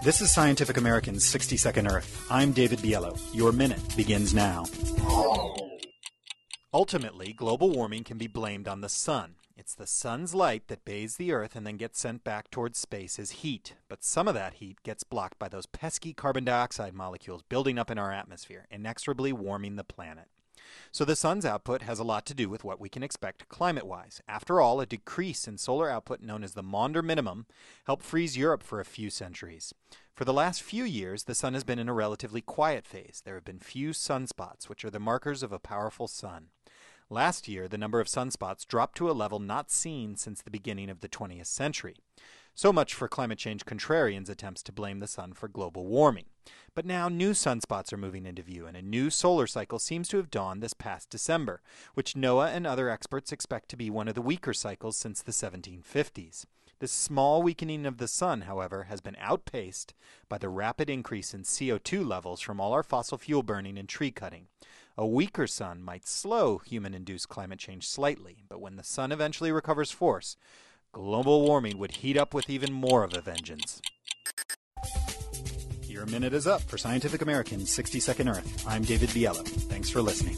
This is Scientific American's 60 Second Earth. I'm David Biello. Your minute begins now. Ultimately, global warming can be blamed on the sun. It's the sun's light that bathes the Earth and then gets sent back towards space as heat. But some of that heat gets blocked by those pesky carbon dioxide molecules building up in our atmosphere, inexorably warming the planet. So the sun's output has a lot to do with what we can expect climate wise. After all, a decrease in solar output known as the Maunder minimum helped freeze Europe for a few centuries. For the last few years, the sun has been in a relatively quiet phase. There have been few sunspots, which are the markers of a powerful sun. Last year, the number of sunspots dropped to a level not seen since the beginning of the 20th century. So much for climate change contrarians' attempts to blame the sun for global warming. But now new sunspots are moving into view, and a new solar cycle seems to have dawned this past December, which NOAA and other experts expect to be one of the weaker cycles since the 1750s. This small weakening of the sun, however, has been outpaced by the rapid increase in CO2 levels from all our fossil fuel burning and tree cutting. A weaker sun might slow human induced climate change slightly, but when the sun eventually recovers force, global warming would heat up with even more of a vengeance. Your minute is up for Scientific American's 60 Second Earth. I'm David Biello. Thanks for listening.